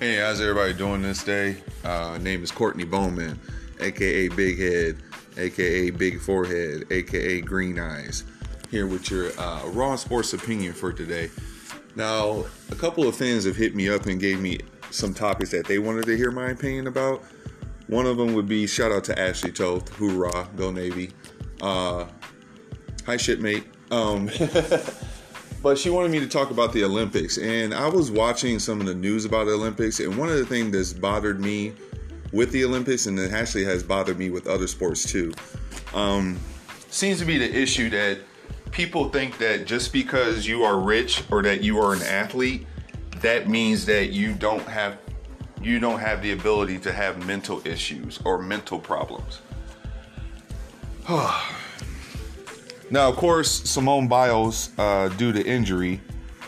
Hey, how's everybody doing this day? Uh, name is Courtney Bowman, aka Big Head, aka Big Forehead, aka Green Eyes. Here with your uh, raw sports opinion for today. Now, a couple of fans have hit me up and gave me some topics that they wanted to hear my opinion about. One of them would be shout out to Ashley Toth, hoorah, go Navy. Uh, hi, shipmate. Um, but she wanted me to talk about the Olympics, and I was watching some of the news about the Olympics, and one of the things that's bothered me with the Olympics, and it actually has bothered me with other sports too, um, seems to be the issue that people think that just because you are rich or that you are an athlete, that means that you don't have you don't have the ability to have mental issues or mental problems. now, of course, Simone Biles, uh, due to injury,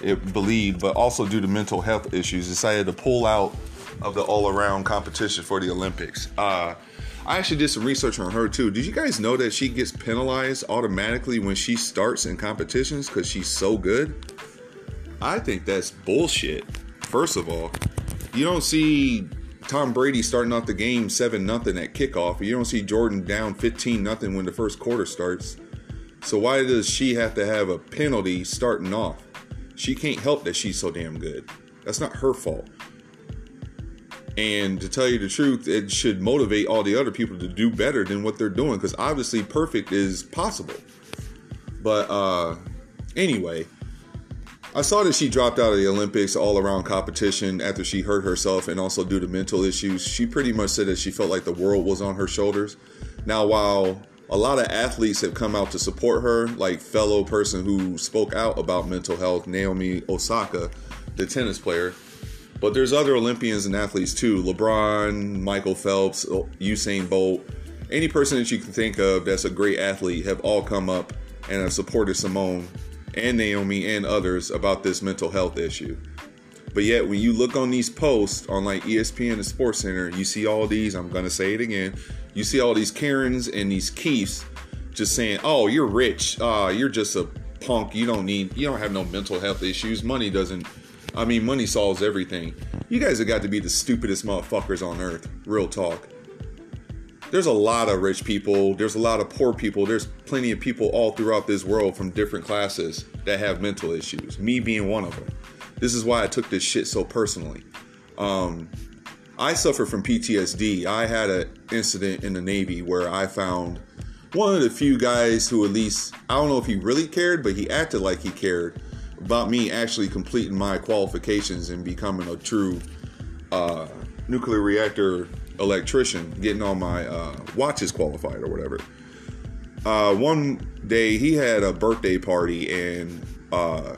it believed, but also due to mental health issues, decided to pull out of the all-around competition for the Olympics. Uh, I actually did some research on her too. Did you guys know that she gets penalized automatically when she starts in competitions because she's so good? I think that's bullshit. First of all, you don't see Tom Brady starting off the game 7 nothing at kickoff. You don't see Jordan down 15 nothing when the first quarter starts. So why does she have to have a penalty starting off? She can't help that she's so damn good. That's not her fault. And to tell you the truth, it should motivate all the other people to do better than what they're doing because obviously perfect is possible. But uh anyway, I saw that she dropped out of the Olympics all around competition after she hurt herself and also due to mental issues. She pretty much said that she felt like the world was on her shoulders. Now, while a lot of athletes have come out to support her, like fellow person who spoke out about mental health, Naomi Osaka, the tennis player, but there's other Olympians and athletes too LeBron, Michael Phelps, Usain Bolt, any person that you can think of that's a great athlete have all come up and have supported Simone and Naomi and others about this mental health issue. But yet, when you look on these posts on like ESPN and Sports Center, you see all these. I'm gonna say it again. You see all these Karens and these Keiths just saying, "Oh, you're rich. Uh, you're just a punk. You don't need. You don't have no mental health issues. Money doesn't. I mean, money solves everything. You guys have got to be the stupidest motherfuckers on earth. Real talk." there's a lot of rich people, there's a lot of poor people, there's plenty of people all throughout this world from different classes that have mental issues, me being one of them. This is why I took this shit so personally. Um, I suffer from PTSD. I had an incident in the Navy where I found one of the few guys who, at least, I don't know if he really cared, but he acted like he cared about me actually completing my qualifications and becoming a true uh, nuclear reactor electrician, getting all my uh, watches qualified or whatever. Uh, one day he had a birthday party and uh,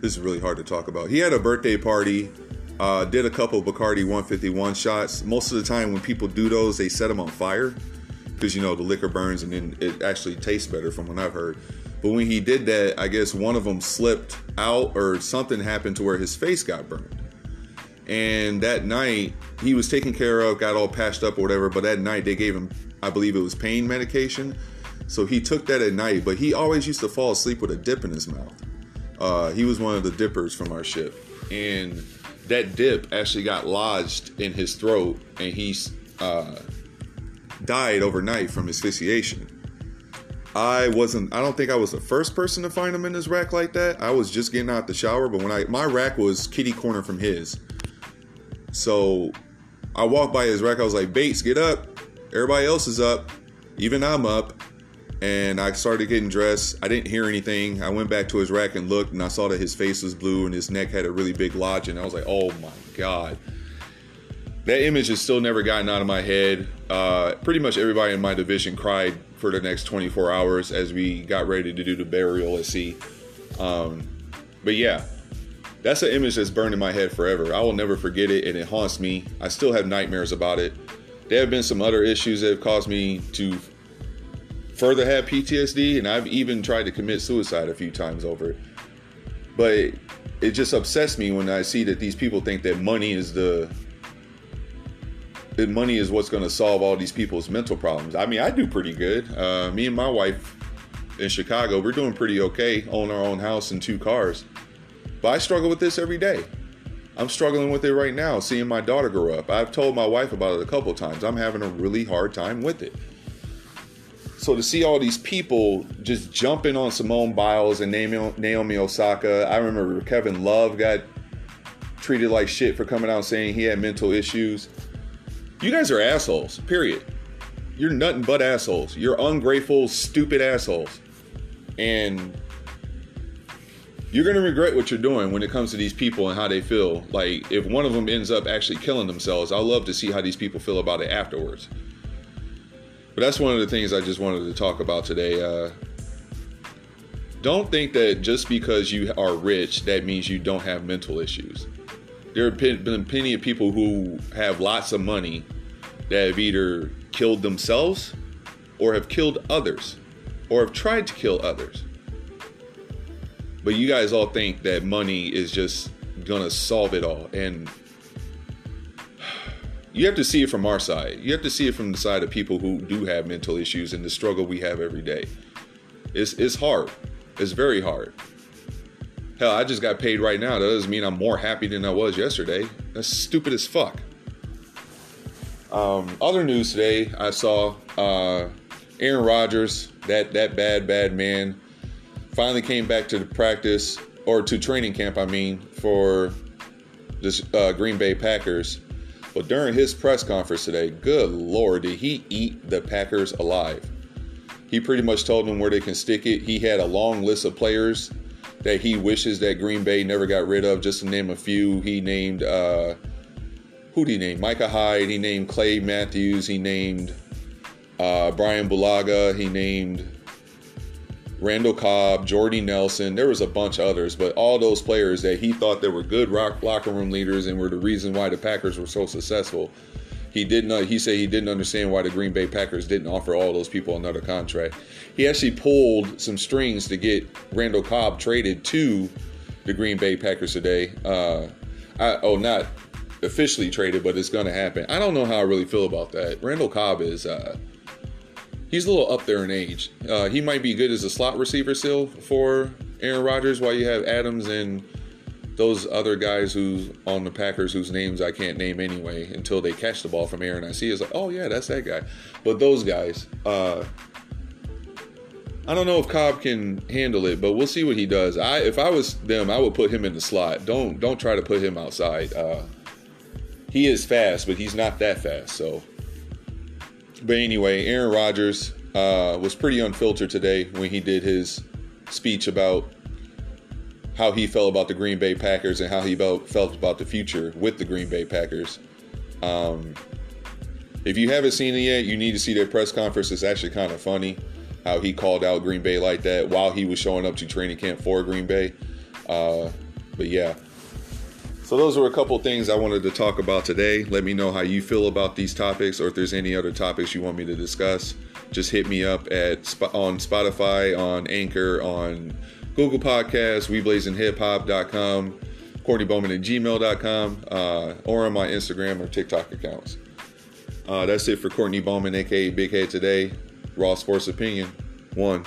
this is really hard to talk about. He had a birthday party, uh, did a couple Bacardi 151 shots. Most of the time when people do those, they set them on fire because you know the liquor burns and then it actually tastes better from what I've heard. But when he did that, I guess one of them slipped out or something happened to where his face got burned. And that night, he was taken care of, got all patched up or whatever. But that night, they gave him, I believe it was pain medication. So he took that at night. But he always used to fall asleep with a dip in his mouth. Uh, he was one of the dippers from our ship. And that dip actually got lodged in his throat. And he uh, died overnight from asphyxiation. I wasn't. I don't think I was the first person to find him in his rack like that. I was just getting out the shower, but when I my rack was kitty corner from his, so I walked by his rack. I was like, Bates, get up. Everybody else is up. Even I'm up. And I started getting dressed. I didn't hear anything. I went back to his rack and looked, and I saw that his face was blue and his neck had a really big lodge. And I was like, oh my God. That image has still never gotten out of my head. Uh, pretty much everybody in my division cried for the next 24 hours as we got ready to do the burial at sea. Um, but yeah, that's an image that's burned in my head forever. I will never forget it, and it haunts me. I still have nightmares about it. There have been some other issues that have caused me to further have PTSD, and I've even tried to commit suicide a few times over it. But it, it just upsets me when I see that these people think that money is the that money is what's going to solve all these people's mental problems. I mean, I do pretty good. Uh, me and my wife in Chicago, we're doing pretty okay. Own our own house and two cars. But I struggle with this every day. I'm struggling with it right now, seeing my daughter grow up. I've told my wife about it a couple times. I'm having a really hard time with it. So to see all these people just jumping on Simone Biles and Naomi Osaka, I remember Kevin Love got treated like shit for coming out saying he had mental issues. You guys are assholes, period. You're nothing but assholes. You're ungrateful, stupid assholes. And you're going to regret what you're doing when it comes to these people and how they feel. Like, if one of them ends up actually killing themselves, I'd love to see how these people feel about it afterwards. But that's one of the things I just wanted to talk about today. Uh, don't think that just because you are rich, that means you don't have mental issues. There have been plenty of people who have lots of money that have either killed themselves or have killed others or have tried to kill others. But you guys all think that money is just gonna solve it all. And you have to see it from our side. You have to see it from the side of people who do have mental issues and the struggle we have every day. It's it's hard. It's very hard. Hell, I just got paid right now. That doesn't mean I'm more happy than I was yesterday. That's stupid as fuck. Um, other news today, I saw uh, Aaron Rodgers, that that bad bad man, finally came back to the practice or to training camp, I mean, for this uh, Green Bay Packers. But during his press conference today, good lord, did he eat the Packers alive? He pretty much told them where they can stick it. He had a long list of players that he wishes that Green Bay never got rid of. Just to name a few, he named uh, who did he name? Micah Hyde. He named Clay Matthews. He named uh, Bryan Bulaga. He named Randall Cobb, Jordy Nelson. There was a bunch of others, but all those players that he thought that were good rock, locker room leaders and were the reason why the Packers were so successful. He didn't. He said he didn't understand why the Green Bay Packers didn't offer all those people another contract. He actually pulled some strings to get Randall Cobb traded to the Green Bay Packers today. Uh, I, oh, not officially traded, but it's going to happen. I don't know how I really feel about that. Randall Cobb is. Uh, he's a little up there in age. Uh, he might be good as a slot receiver still for Aaron Rodgers, while you have Adams and those other guys who on the Packers whose names I can't name anyway until they catch the ball from Aaron. I see it's like, oh yeah, that's that guy. But those guys, uh, I don't know if Cobb can handle it, but we'll see what he does. I if I was them, I would put him in the slot. Don't don't try to put him outside. Uh, he is fast, but he's not that fast. So but anyway, Aaron Rodgers uh, was pretty unfiltered today when he did his speech about how he felt about the Green Bay Packers and how he felt, about the future with the Green Bay Packers. Um, if you haven't seen it yet, you need to see their press conference. It's actually kind of funny how he called out Green Bay like that while he was showing up to training camp for Green Bay. Uh, but yeah, so those were a couple things I wanted to talk about today. Let me know how you feel about these topics, or if there's any other topics you want me to discuss. Just hit me up at on Spotify, on Anchor, on Google Podcasts, WeBlazingHipHop.com, Courtney Bowman at gmail.com, uh, or on my Instagram or TikTok accounts. Uh, that's it for Courtney Bowman, aka Big Head today. Raw Sports Opinion. One.